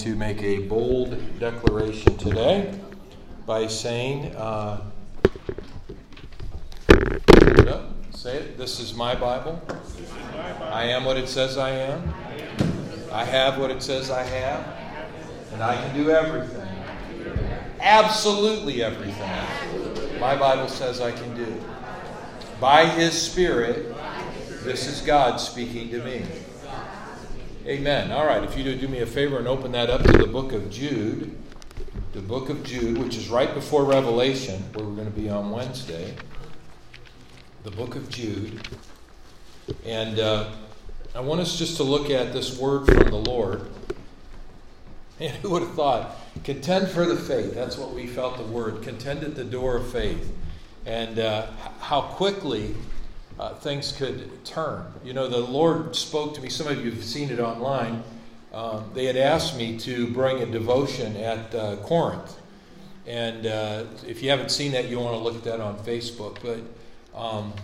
to make a bold declaration today by saying, uh, say it, this is my Bible. I am what it says I am. I have what it says I have. And I can do everything. Absolutely everything. My Bible says I can do. By His Spirit, this is God speaking to me. Amen. All right, if you do do me a favor and open that up to the book of Jude, the book of Jude, which is right before Revelation, where we're going to be on Wednesday. The book of Jude. And uh, I want us just to look at this word from the Lord. And who would have thought? Contend for the faith. That's what we felt the word. Contend at the door of faith. And uh, how quickly uh, things could turn. You know, the Lord spoke to me. Some of you have seen it online. Um, they had asked me to bring a devotion at uh, Corinth. And uh, if you haven't seen that, you want to look at that on Facebook. But um,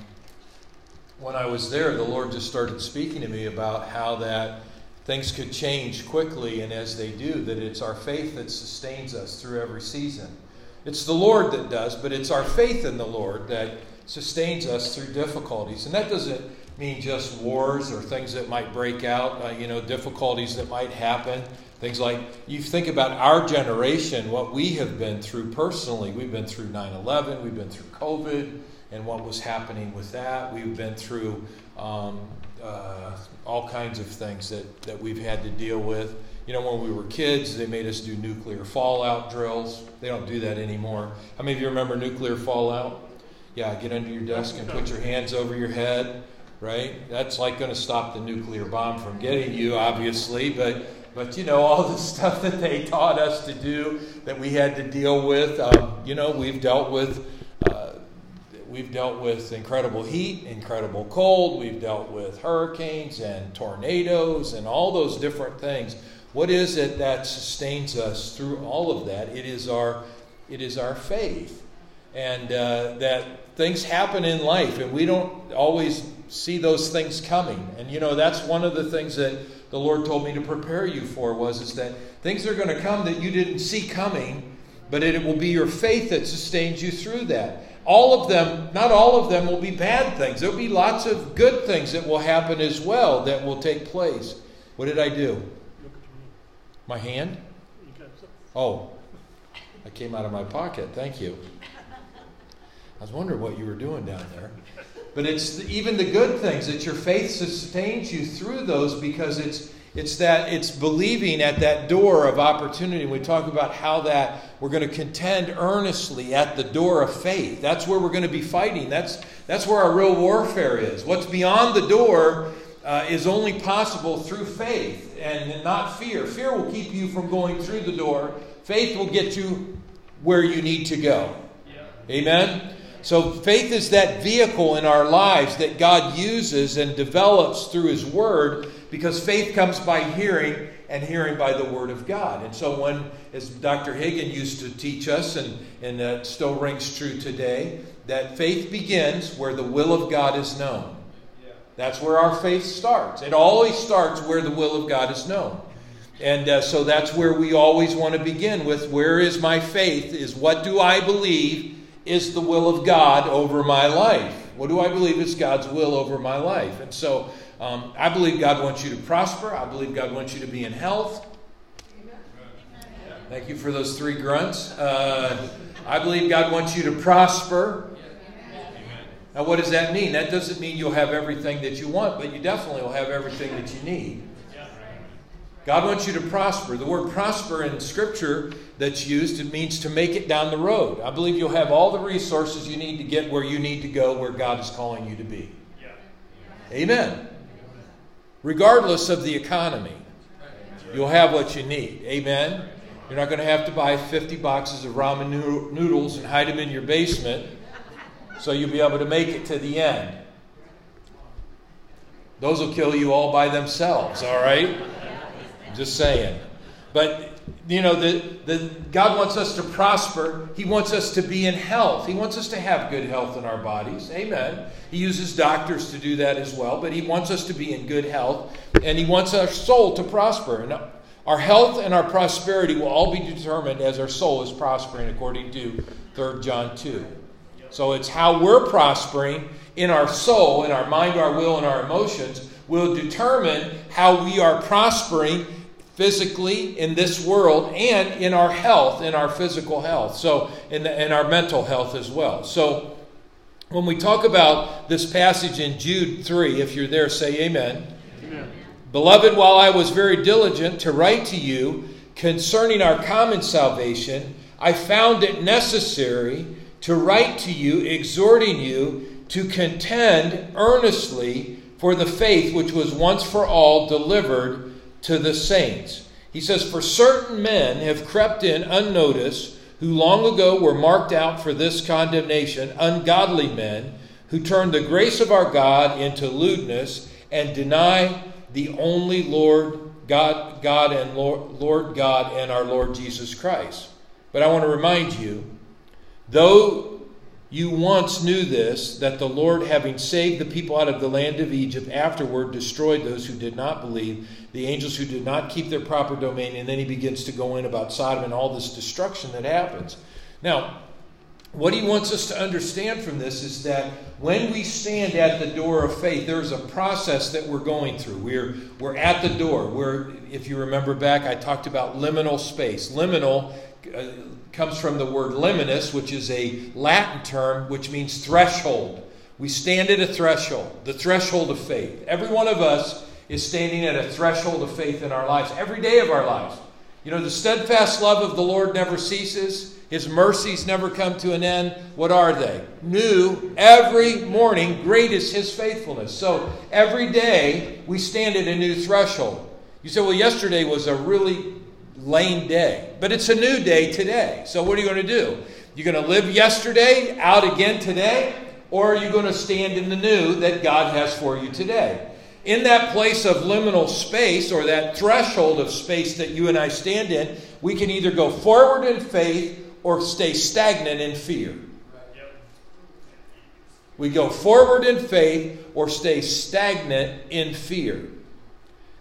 when I was there, the Lord just started speaking to me about how that things could change quickly, and as they do, that it's our faith that sustains us through every season. It's the Lord that does, but it's our faith in the Lord that sustains us through difficulties. And that doesn't mean just wars or things that might break out, uh, you know, difficulties that might happen. Things like you think about our generation, what we have been through personally. We've been through 9 11, we've been through COVID and what was happening with that. We've been through um, uh, all kinds of things that, that we've had to deal with. You know, when we were kids, they made us do nuclear fallout drills. They don't do that anymore. How many of you remember nuclear fallout? Yeah, get under your desk and put your hands over your head, right? That's like going to stop the nuclear bomb from getting you, obviously, but but you know all the stuff that they taught us to do that we had to deal with. Um, you know, we've dealt with uh, we've dealt with incredible heat, incredible cold. We've dealt with hurricanes and tornadoes and all those different things. What is it that sustains us through all of that? It is our it is our faith and uh, that things happen in life and we don't always see those things coming. And you know that's one of the things that the lord told me to prepare you for was is that things are going to come that you didn't see coming but it will be your faith that sustains you through that. All of them not all of them will be bad things. There'll be lots of good things that will happen as well that will take place. What did i do? My hand? Oh i came out of my pocket. Thank you I was wondering what you were doing down there. But it's the, even the good things that your faith sustains you through those because it's it's that it's believing at that door of opportunity. We talk about how that we're going to contend earnestly at the door of faith. That's where we're going to be fighting. That's that's where our real warfare is. What's beyond the door uh, is only possible through faith and not fear. Fear will keep you from going through the door. Faith will get you where you need to go. Yeah. Amen. So, faith is that vehicle in our lives that God uses and develops through His Word because faith comes by hearing and hearing by the Word of God. And so, when, as Dr. Hagin used to teach us, and, and that still rings true today, that faith begins where the will of God is known. That's where our faith starts. It always starts where the will of God is known. And uh, so that's where we always want to begin with where is my faith? Is what do I believe? Is the will of God over my life? What do I believe is God's will over my life? And so um, I believe God wants you to prosper. I believe God wants you to be in health. Thank you for those three grunts. Uh, I believe God wants you to prosper. Now, what does that mean? That doesn't mean you'll have everything that you want, but you definitely will have everything that you need. God wants you to prosper. The word prosper in Scripture that's used, it means to make it down the road. I believe you'll have all the resources you need to get where you need to go, where God is calling you to be. Yeah. Amen. Regardless of the economy, you'll have what you need. Amen. You're not going to have to buy 50 boxes of ramen noodles and hide them in your basement so you'll be able to make it to the end. Those will kill you all by themselves, all right? Just saying. But you know, the, the, God wants us to prosper. He wants us to be in health. He wants us to have good health in our bodies. Amen. He uses doctors to do that as well, but He wants us to be in good health, and He wants our soul to prosper. And Our health and our prosperity will all be determined as our soul is prospering, according to 3 John 2. So it's how we're prospering in our soul, in our mind, our will, and our emotions will determine how we are prospering physically in this world and in our health, in our physical health, so in, the, in our mental health as well. So when we talk about this passage in Jude 3, if you're there, say amen. amen. Beloved, while I was very diligent to write to you concerning our common salvation, I found it necessary to write to you, exhorting you to contend earnestly for the faith which was once for all delivered to the saints. He says, For certain men have crept in unnoticed, who long ago were marked out for this condemnation, ungodly men, who turn the grace of our God into lewdness and deny the only Lord God, God and Lord, Lord God and our Lord Jesus Christ. But I want to remind you, though you once knew this, that the Lord, having saved the people out of the land of Egypt, afterward destroyed those who did not believe, the angels who did not keep their proper domain. And then he begins to go in about Sodom and all this destruction that happens. Now, what he wants us to understand from this is that when we stand at the door of faith, there's a process that we're going through. We're, we're at the door. We're, if you remember back, I talked about liminal space. Liminal uh, comes from the word liminus, which is a Latin term which means threshold. We stand at a threshold, the threshold of faith. Every one of us is standing at a threshold of faith in our lives, every day of our lives. You know, the steadfast love of the Lord never ceases. His mercies never come to an end. What are they? New every morning. Great is His faithfulness. So every day we stand at a new threshold. You say, well, yesterday was a really lame day. But it's a new day today. So what are you going to do? You're going to live yesterday out again today, or are you going to stand in the new that God has for you today? In that place of liminal space, or that threshold of space that you and I stand in, we can either go forward in faith or stay stagnant in fear. We go forward in faith or stay stagnant in fear.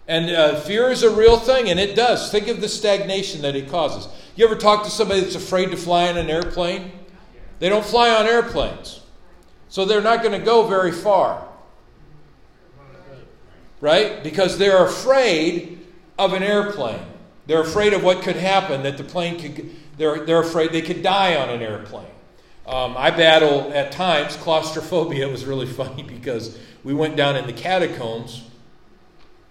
And uh, fear is a real thing, and it does. Think of the stagnation that it causes. You ever talk to somebody that's afraid to fly in an airplane? They don't fly on airplanes. So they're not going to go very far. Right? Because they're afraid of an airplane. They're afraid of what could happen, that the plane could, they're, they're afraid they could die on an airplane. Um, I battle at times claustrophobia. It was really funny because we went down in the catacombs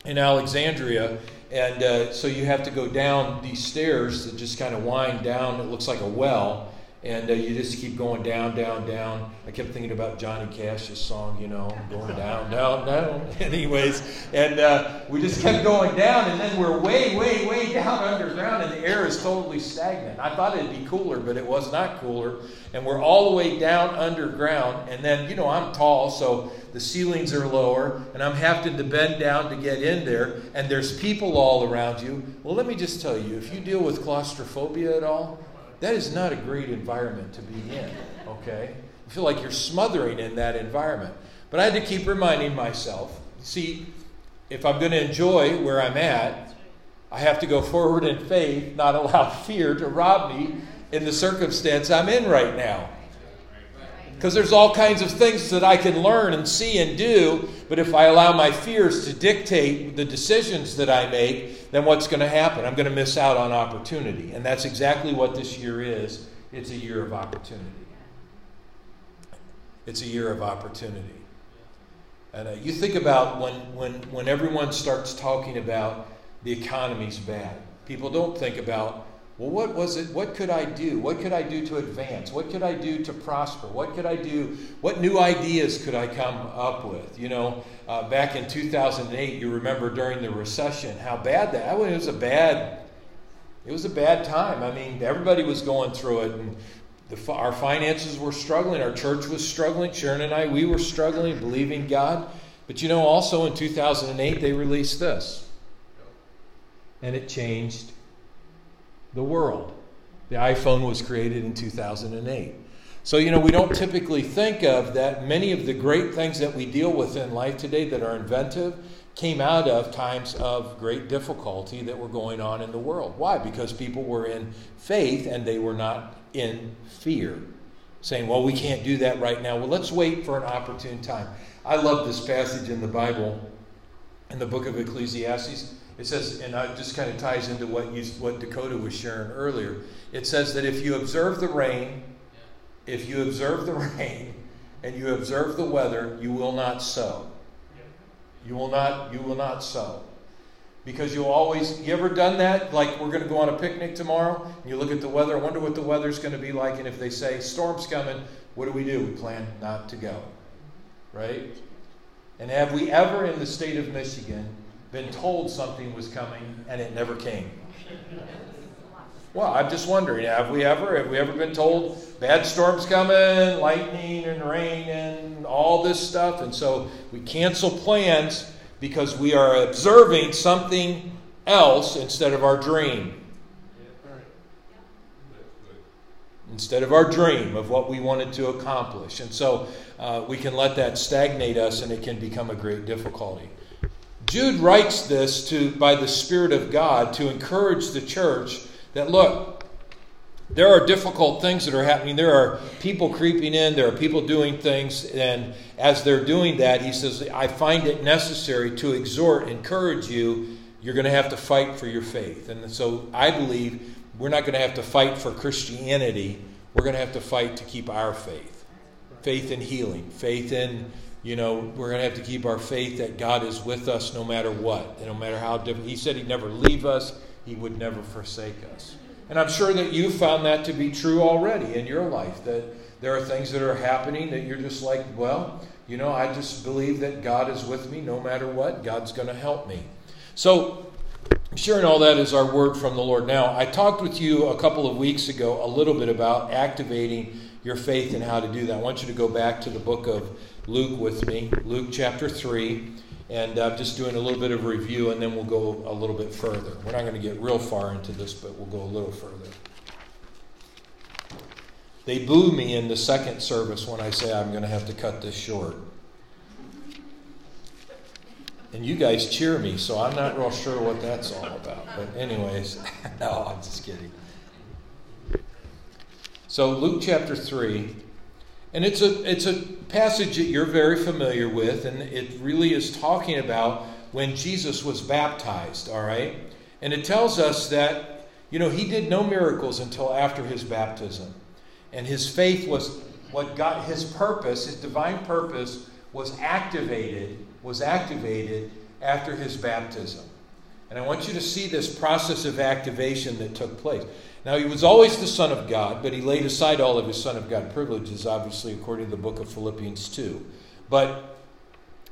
in Alexandria. And uh, so you have to go down these stairs that just kind of wind down. It looks like a well and uh, you just keep going down, down, down. I kept thinking about Johnny Cash's song, you know, going down, down, down. Anyways, and uh, we just kept going down, and then we're way, way, way down underground, and the air is totally stagnant. I thought it'd be cooler, but it was not cooler. And we're all the way down underground, and then, you know, I'm tall, so the ceilings are lower, and I'm having to bend down to get in there, and there's people all around you. Well, let me just tell you, if you deal with claustrophobia at all, that is not a great environment to be in, okay? You feel like you're smothering in that environment. But I had to keep reminding myself see, if I'm going to enjoy where I'm at, I have to go forward in faith, not allow fear to rob me in the circumstance I'm in right now. Because there's all kinds of things that I can learn and see and do, but if I allow my fears to dictate the decisions that I make, then what's going to happen? I'm going to miss out on opportunity. And that's exactly what this year is it's a year of opportunity. It's a year of opportunity. And uh, you think about when, when, when everyone starts talking about the economy's bad, people don't think about well, what was it? What could I do? What could I do to advance? What could I do to prosper? What could I do? What new ideas could I come up with? You know, uh, back in 2008, you remember during the recession how bad that. Mean, it was a bad. It was a bad time. I mean, everybody was going through it, and the, our finances were struggling. Our church was struggling. Sharon and I, we were struggling, believing God. But you know, also in 2008, they released this, and it changed the world. The iPhone was created in 2008. So, you know, we don't typically think of that many of the great things that we deal with in life today that are inventive, came out of times of great difficulty that were going on in the world. Why? Because people were in faith and they were not in fear. Saying, well, we can't do that right now. Well, let's wait for an opportune time. I love this passage in the Bible, in the book of Ecclesiastes. It says, and it just kind of ties into what, you, what Dakota was sharing earlier. It says that if you observe the rain, if you observe the rain, and you observe the weather, you will not sow. You will not, you will not sow. Because you'll always, you ever done that? Like, we're going to go on a picnic tomorrow, and you look at the weather, I wonder what the weather's going to be like, and if they say, storm's coming, what do we do? We plan not to go. Right? And have we ever in the state of Michigan been told something was coming and it never came? Well, I'm just wondering, have we ever have we ever been told bad storms coming, lightning and rain and all this stuff? And so we cancel plans because we are observing something else instead of our dream. Instead of our dream of what we wanted to accomplish. And so uh, we can let that stagnate us and it can become a great difficulty. Jude writes this to by the Spirit of God to encourage the church that look, there are difficult things that are happening. There are people creeping in, there are people doing things, and as they're doing that, he says, I find it necessary to exhort, encourage you. You're going to have to fight for your faith. And so I believe we're not going to have to fight for Christianity. We're going to have to fight to keep our faith faith in healing, faith in, you know, we're going to have to keep our faith that God is with us no matter what, no matter how different. He said He'd never leave us, He would never forsake us. And I'm sure that you found that to be true already in your life, that there are things that are happening that you're just like, well, you know, I just believe that God is with me no matter what. God's going to help me. So, sharing all that is our word from the Lord. Now, I talked with you a couple of weeks ago a little bit about activating your faith and how to do that. I want you to go back to the book of Luke with me, Luke chapter 3. And I'm just doing a little bit of review, and then we'll go a little bit further. We're not going to get real far into this, but we'll go a little further. They boo me in the second service when I say I'm going to have to cut this short. And you guys cheer me, so I'm not real sure what that's all about. But, anyways, no, I'm just kidding. So, Luke chapter 3, and it's a, it's a passage that you're very familiar with, and it really is talking about when Jesus was baptized, all right? And it tells us that, you know, he did no miracles until after his baptism. And his faith was what got his purpose, his divine purpose, was activated, was activated after his baptism. And I want you to see this process of activation that took place. Now, he was always the Son of God, but he laid aside all of his Son of God privileges, obviously, according to the book of Philippians 2. But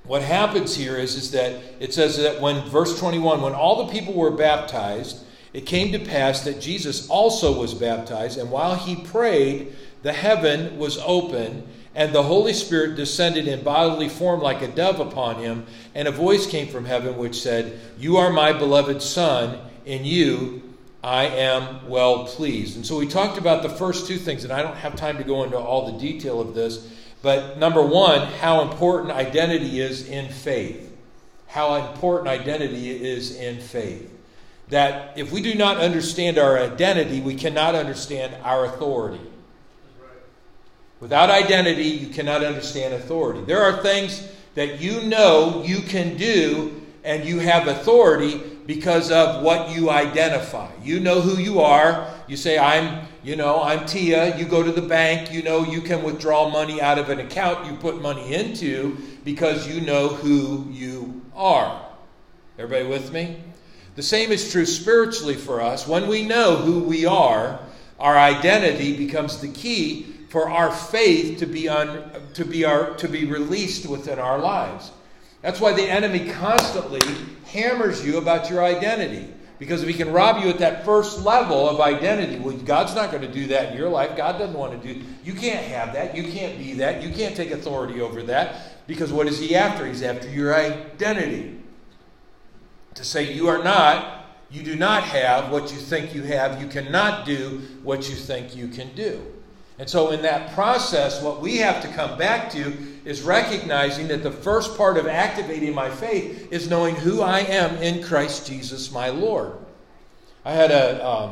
what happens here is, is that it says that when, verse 21, when all the people were baptized, it came to pass that Jesus also was baptized, and while he prayed, the heaven was open, and the Holy Spirit descended in bodily form like a dove upon him, and a voice came from heaven which said, You are my beloved Son, in you I am well pleased. And so we talked about the first two things, and I don't have time to go into all the detail of this, but number one, how important identity is in faith. How important identity is in faith. That if we do not understand our identity, we cannot understand our authority. Without identity, you cannot understand authority. There are things that you know you can do and you have authority because of what you identify. You know who you are. You say, I'm, you know, I'm Tia. You go to the bank. You know you can withdraw money out of an account you put money into because you know who you are. Everybody with me? The same is true spiritually for us. When we know who we are, our identity becomes the key for our faith to be, un, to be, our, to be released within our lives. That's why the enemy constantly hammers you about your identity. Because if he can rob you at that first level of identity, well, God's not going to do that in your life. God doesn't want to do. You can't have that. You can't be that. You can't take authority over that. Because what is he after? He's after your identity. To say you are not, you do not have what you think you have. You cannot do what you think you can do. And so, in that process, what we have to come back to is recognizing that the first part of activating my faith is knowing who I am in Christ Jesus, my Lord. I had a um,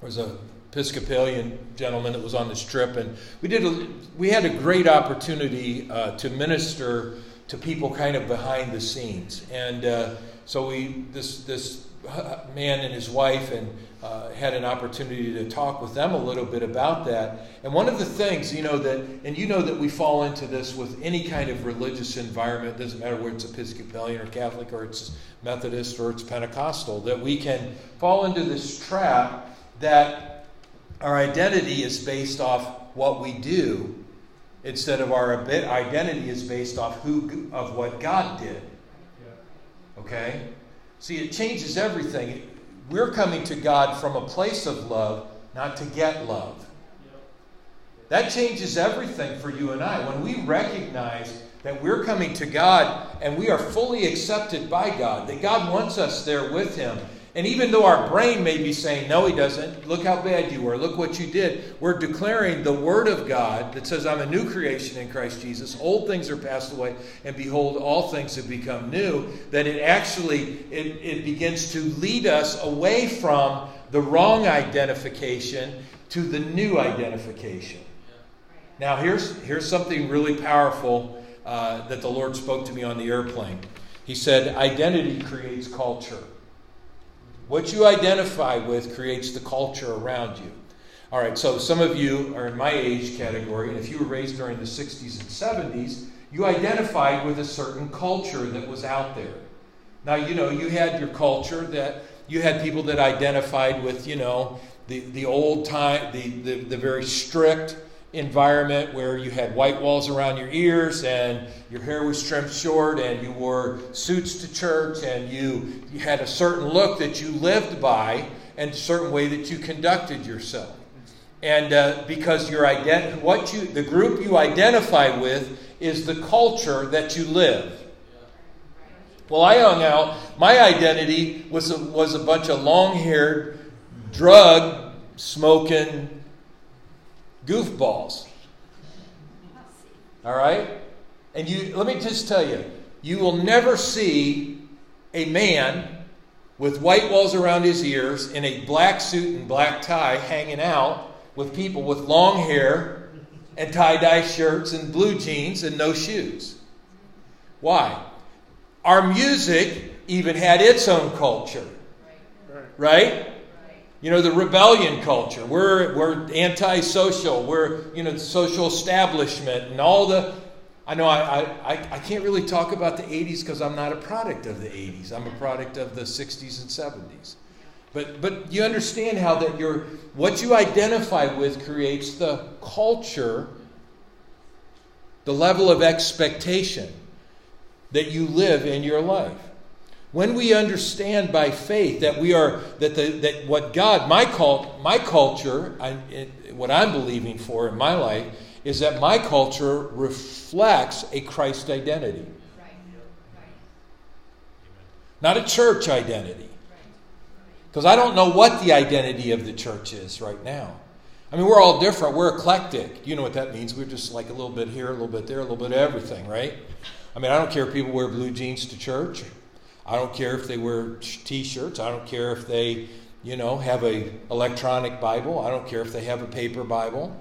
there was a Episcopalian gentleman that was on this trip, and we did a, we had a great opportunity uh, to minister to people kind of behind the scenes, and uh, so we this this man and his wife and uh, had an opportunity to talk with them a little bit about that. And one of the things, you know, that, and you know that we fall into this with any kind of religious environment, doesn't matter whether it's Episcopalian or Catholic or it's Methodist or it's Pentecostal, that we can fall into this trap that our identity is based off what we do instead of our identity is based off who of what God did. Okay? See, it changes everything. We're coming to God from a place of love, not to get love. That changes everything for you and I. When we recognize that we're coming to God and we are fully accepted by God, that God wants us there with Him, and even though our brain may be saying, no, he doesn't, look how bad you were, look what you did, we're declaring the Word of God that says, I'm a new creation in Christ Jesus. Old things are passed away, and behold, all things have become new. That it actually it, it begins to lead us away from the wrong identification to the new identification. Now, here's, here's something really powerful uh, that the Lord spoke to me on the airplane. He said, Identity creates culture. What you identify with creates the culture around you. All right, so some of you are in my age category, and if you were raised during the 60s and 70s, you identified with a certain culture that was out there. Now, you know, you had your culture that you had people that identified with, you know, the, the old time, the, the, the very strict, environment where you had white walls around your ears and your hair was trimmed short and you wore suits to church and you, you had a certain look that you lived by and a certain way that you conducted yourself. And uh, because your ident- what you, the group you identify with is the culture that you live. Well, I hung out, my identity was a, was a bunch of long haired, drug smoking, goofballs. All right? And you let me just tell you, you will never see a man with white walls around his ears in a black suit and black tie hanging out with people with long hair and tie-dye shirts and blue jeans and no shoes. Why? Our music even had its own culture. Right? You know, the rebellion culture. We're, we're antisocial. We're, you know, the social establishment and all the. I know I, I, I can't really talk about the 80s because I'm not a product of the 80s. I'm a product of the 60s and 70s. But, but you understand how that your, what you identify with creates the culture, the level of expectation that you live in your life. When we understand by faith that we are that the that what God my cult my culture I, it, what I'm believing for in my life is that my culture reflects a Christ identity, not a church identity. Because I don't know what the identity of the church is right now. I mean, we're all different. We're eclectic. You know what that means? We're just like a little bit here, a little bit there, a little bit of everything, right? I mean, I don't care if people wear blue jeans to church. I don't care if they wear T-shirts. I don't care if they, you know, have a electronic Bible. I don't care if they have a paper Bible.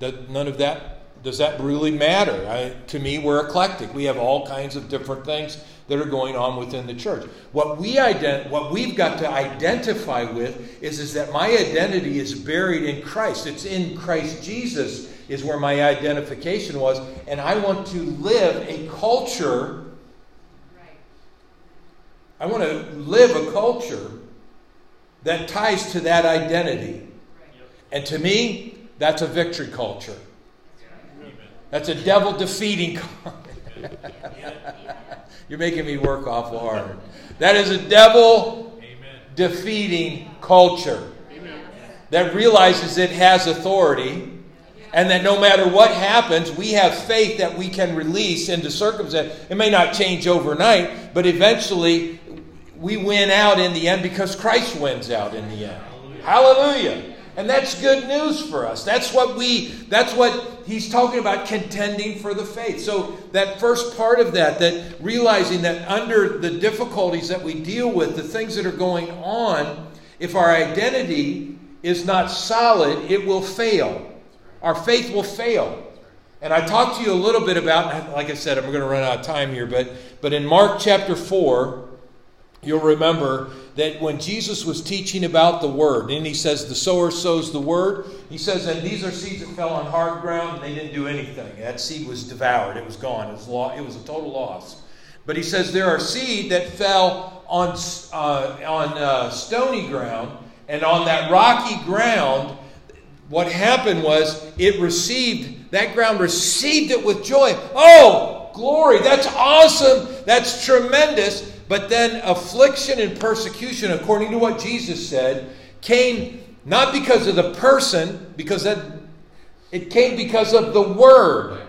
That none of that does that really matter? I, to me, we're eclectic. We have all kinds of different things that are going on within the church. What we ident- what we've got to identify with is, is that my identity is buried in Christ. It's in Christ Jesus is where my identification was, and I want to live a culture I want to live a culture that ties to that identity. And to me, that's a victory culture. That's a devil defeating culture. You're making me work awful hard. That is a devil defeating culture that realizes it has authority and that no matter what happens, we have faith that we can release into circumstance. It may not change overnight, but eventually we win out in the end because Christ wins out in the end. Hallelujah. And that's good news for us. That's what we that's what he's talking about contending for the faith. So that first part of that that realizing that under the difficulties that we deal with, the things that are going on, if our identity is not solid, it will fail. Our faith will fail. And I talked to you a little bit about, like I said, I'm going to run out of time here, but, but in Mark chapter 4, you'll remember that when Jesus was teaching about the word, and he says, The sower sows the word, he says, And these are seeds that fell on hard ground, and they didn't do anything. That seed was devoured, it was gone, it was, lo- it was a total loss. But he says, There are seed that fell on, uh, on uh, stony ground, and on that rocky ground, what happened was it received, that ground received it with joy. Oh, glory, that's awesome, that's tremendous. But then affliction and persecution, according to what Jesus said, came not because of the person, because that it came because of the word.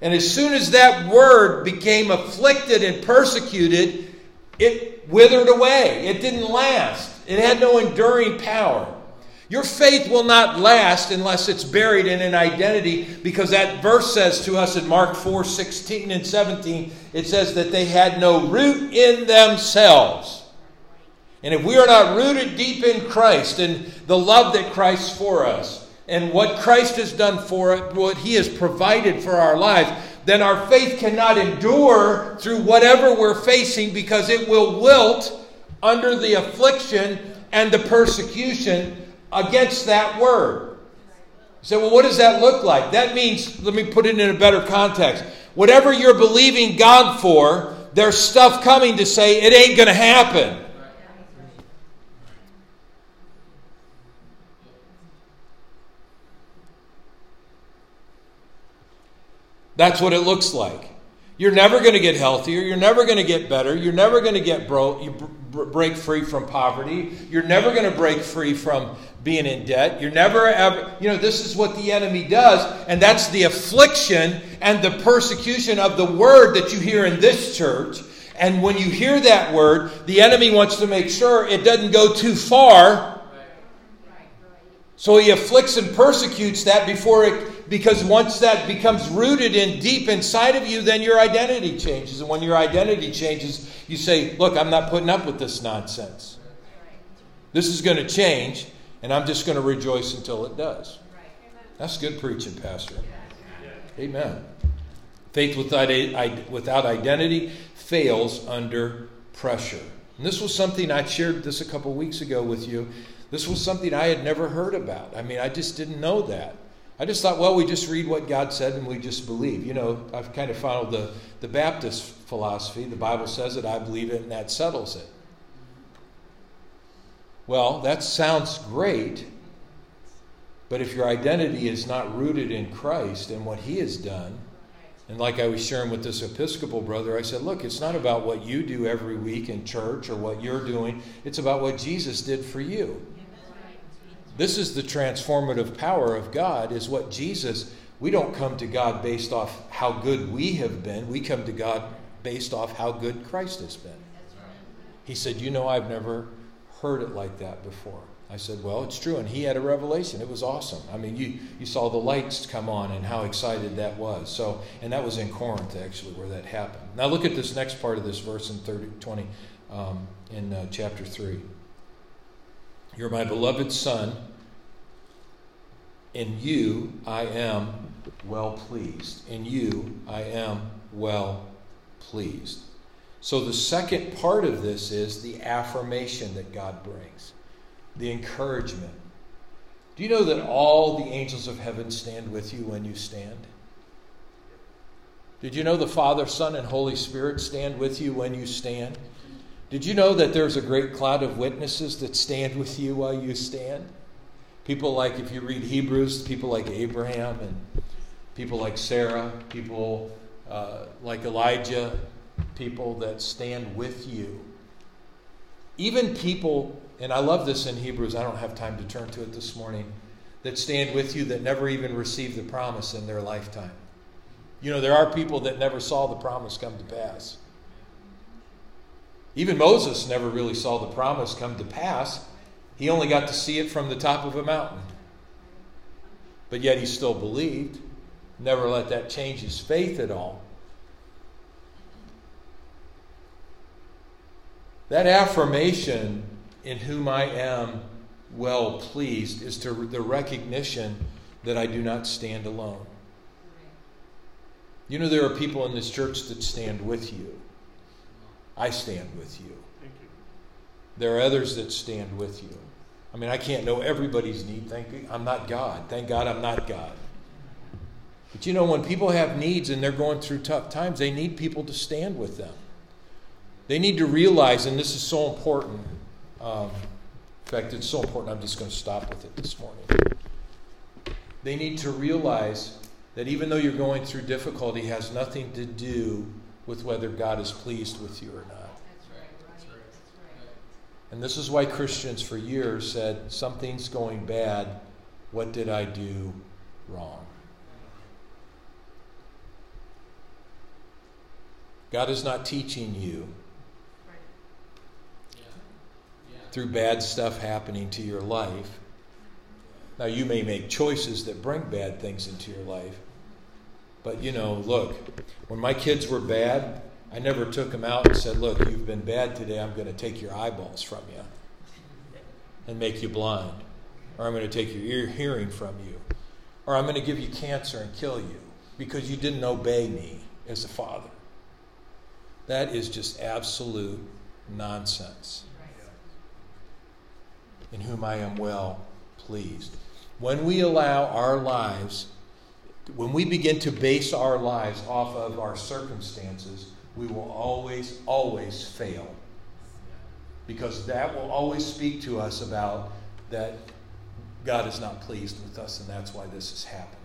And as soon as that word became afflicted and persecuted, it withered away. It didn't last. It had no enduring power. Your faith will not last unless it's buried in an identity because that verse says to us in Mark 4 16 and 17, it says that they had no root in themselves. And if we are not rooted deep in Christ and the love that Christ for us and what Christ has done for it, what he has provided for our lives, then our faith cannot endure through whatever we're facing because it will wilt under the affliction and the persecution against that word. You say, well, what does that look like? That means, let me put it in a better context. Whatever you're believing God for, there's stuff coming to say it ain't going to happen. That's what it looks like. You're never going to get healthier. You're never going to get better. You're never going to get broke. Break free from poverty. You're never going to break free from being in debt. You're never ever, you know, this is what the enemy does, and that's the affliction and the persecution of the word that you hear in this church. And when you hear that word, the enemy wants to make sure it doesn't go too far. So he afflicts and persecutes that before it, because once that becomes rooted in deep inside of you, then your identity changes. And when your identity changes, you say, Look, I'm not putting up with this nonsense. This is going to change and I'm just going to rejoice until it does. That's good preaching, Pastor. Amen. Faith without, without identity fails under pressure. And this was something I shared this a couple weeks ago with you. This was something I had never heard about. I mean, I just didn't know that. I just thought, well, we just read what God said and we just believe. You know, I've kind of followed the, the Baptist philosophy. The Bible says it, I believe it, and that settles it. Well, that sounds great, but if your identity is not rooted in Christ and what He has done, and like I was sharing with this Episcopal brother, I said, look, it's not about what you do every week in church or what you're doing, it's about what Jesus did for you. This is the transformative power of God, is what Jesus, we don't come to God based off how good we have been, we come to God based off how good Christ has been. He said, You know, I've never heard it like that before. I said, Well, it's true. And he had a revelation. It was awesome. I mean, you, you saw the lights come on and how excited that was. So, and that was in Corinth, actually, where that happened. Now, look at this next part of this verse in 30, 20, um, in uh, chapter 3. You're my beloved Son. In you I am well pleased. In you I am well pleased. So, the second part of this is the affirmation that God brings, the encouragement. Do you know that all the angels of heaven stand with you when you stand? Did you know the Father, Son, and Holy Spirit stand with you when you stand? Did you know that there's a great cloud of witnesses that stand with you while you stand? People like, if you read Hebrews, people like Abraham and people like Sarah, people uh, like Elijah, people that stand with you. Even people, and I love this in Hebrews, I don't have time to turn to it this morning, that stand with you that never even received the promise in their lifetime. You know, there are people that never saw the promise come to pass. Even Moses never really saw the promise come to pass. He only got to see it from the top of a mountain. But yet he still believed. Never let that change his faith at all. That affirmation in whom I am well pleased is to the recognition that I do not stand alone. You know, there are people in this church that stand with you. I stand with you. you. There are others that stand with you. I mean, I can't know everybody's need. Thank you. I'm not God. Thank God I'm not God. But you know, when people have needs and they're going through tough times, they need people to stand with them. They need to realize, and this is so important. Um, in fact, it's so important, I'm just going to stop with it this morning. They need to realize that even though you're going through difficulty, has nothing to do with whether God is pleased with you or not. And this is why Christians for years said, Something's going bad. What did I do wrong? God is not teaching you through bad stuff happening to your life. Now, you may make choices that bring bad things into your life. But, you know, look, when my kids were bad, I never took them out and said, Look, you've been bad today. I'm going to take your eyeballs from you and make you blind. Or I'm going to take your ear hearing from you. Or I'm going to give you cancer and kill you because you didn't obey me as a father. That is just absolute nonsense in whom I am well pleased. When we allow our lives, when we begin to base our lives off of our circumstances, we will always, always fail. Because that will always speak to us about that God is not pleased with us, and that's why this is happening.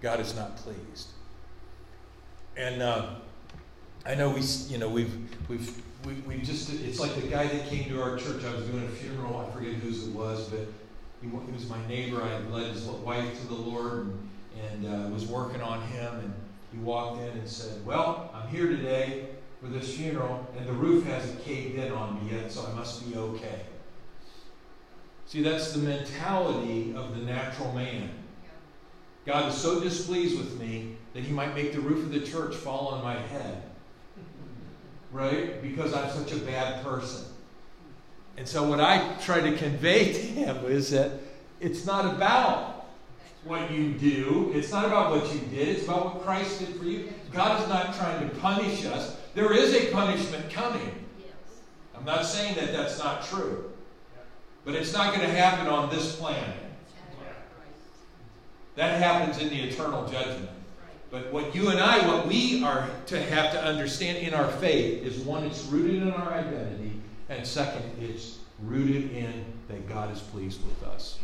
God is not pleased. And uh, I know we, you know, we've, we've we, we just, it's like the guy that came to our church. I was doing a funeral. I forget whose it was, but he, was my neighbor. I led his wife to the Lord and, and uh, was working on him. And he walked in and said, Well, I'm here today for this funeral, and the roof hasn't caved in on me yet, so I must be okay. See, that's the mentality of the natural man. God is so displeased with me that he might make the roof of the church fall on my head right? Because I'm such a bad person. And so, what I try to convey to him is that it's not about what you do, it's not about what you did, it's about what Christ did for you. God is not trying to punish us. There is a punishment coming. I'm not saying that that's not true, but it's not going to happen on this planet. That happens in the eternal judgment. But what you and I, what we are to have to understand in our faith is one, it's rooted in our identity, and second, it's rooted in that God is pleased with us.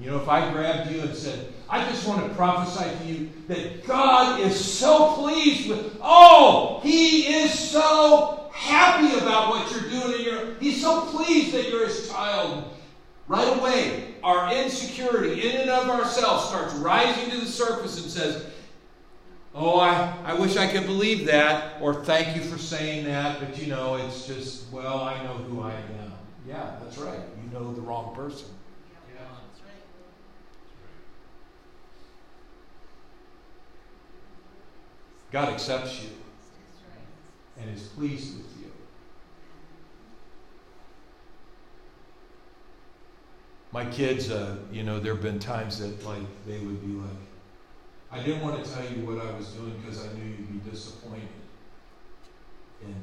You know, if I grabbed you and said, I just want to prophesy to you that God is so pleased with, oh, He is so happy about what you're doing. And you're, he's so pleased that you're His child. Right away, our insecurity in and of ourselves starts rising to the surface and says, Oh, I, I wish I could believe that, or thank you for saying that, but you know, it's just, well, I know who I am. Yeah, that's right. You know the wrong person. Yeah. God accepts you and is pleased with you. My kids, uh, you know, there have been times that like they would be like, I didn't want to tell you what I was doing because I knew you'd be disappointed in me.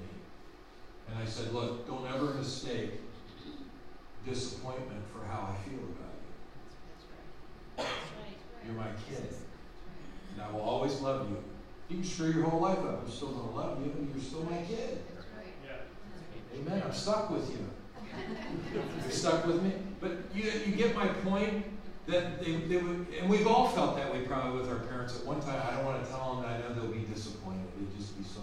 And I said, look, don't ever mistake disappointment for how I feel about you. You're my kid. And I will always love you. You can screw your whole life up. I'm still going to love you, and you're still my kid. Amen. I'm stuck with you. You're stuck with me. But you, you get my point? That they, they would, and we've all felt that way probably with our parents at one time. I don't want to tell them that I know they'll be disappointed. They'd just be so.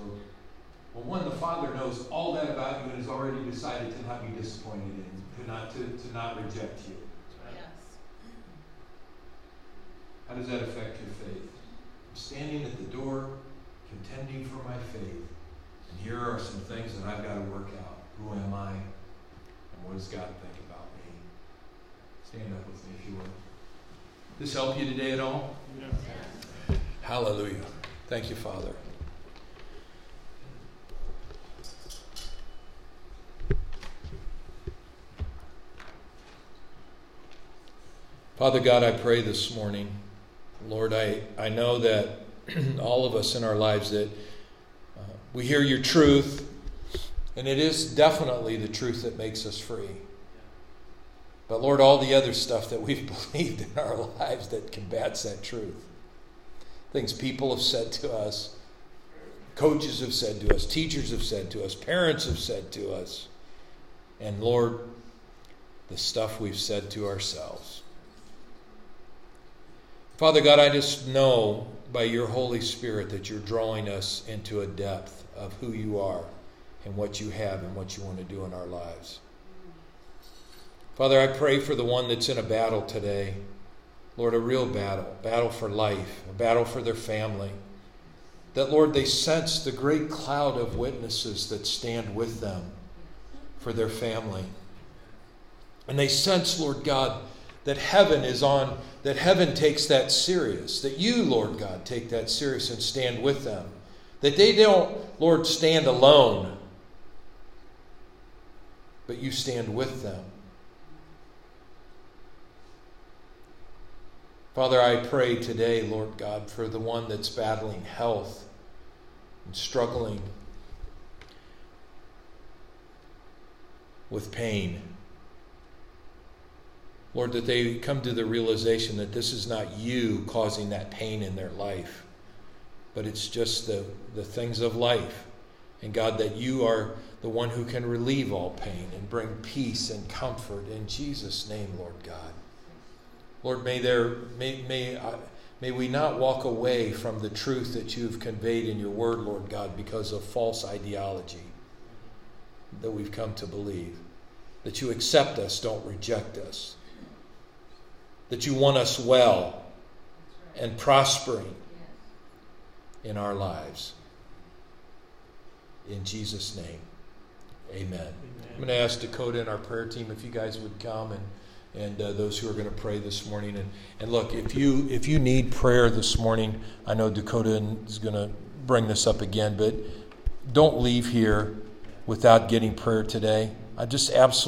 Well, one, the Father knows all that about you and has already decided to not be disappointed in, to not to, to not reject you. Yes. How does that affect your faith? I'm standing at the door, contending for my faith, and here are some things that I've got to work out. Who am I? And what does God think about me? Stand up with me if you will. This help you today at all? Yeah. Hallelujah. Thank you, Father. Father God, I pray this morning, Lord, I, I know that all of us in our lives that uh, we hear your truth, and it is definitely the truth that makes us free. But Lord, all the other stuff that we've believed in our lives that combats that truth. Things people have said to us, coaches have said to us, teachers have said to us, parents have said to us. And Lord, the stuff we've said to ourselves. Father God, I just know by your Holy Spirit that you're drawing us into a depth of who you are and what you have and what you want to do in our lives. Father, I pray for the one that's in a battle today. Lord, a real battle, battle for life, a battle for their family. That, Lord, they sense the great cloud of witnesses that stand with them for their family. And they sense, Lord God, that heaven is on, that heaven takes that serious, that you, Lord God, take that serious and stand with them. That they don't, Lord, stand alone, but you stand with them. Father, I pray today, Lord God, for the one that's battling health and struggling with pain. Lord, that they come to the realization that this is not you causing that pain in their life, but it's just the, the things of life. And God, that you are the one who can relieve all pain and bring peace and comfort. In Jesus' name, Lord God. Lord, may, there, may, may, uh, may we not walk away from the truth that you've conveyed in your word, Lord God, because of false ideology that we've come to believe. That you accept us, don't reject us that you want us well and prospering in our lives. In Jesus' name, amen. amen. I'm going to ask Dakota and our prayer team if you guys would come and and uh, those who are going to pray this morning. And, and look, if you if you need prayer this morning, I know Dakota is going to bring this up again, but don't leave here without getting prayer today. I just absolutely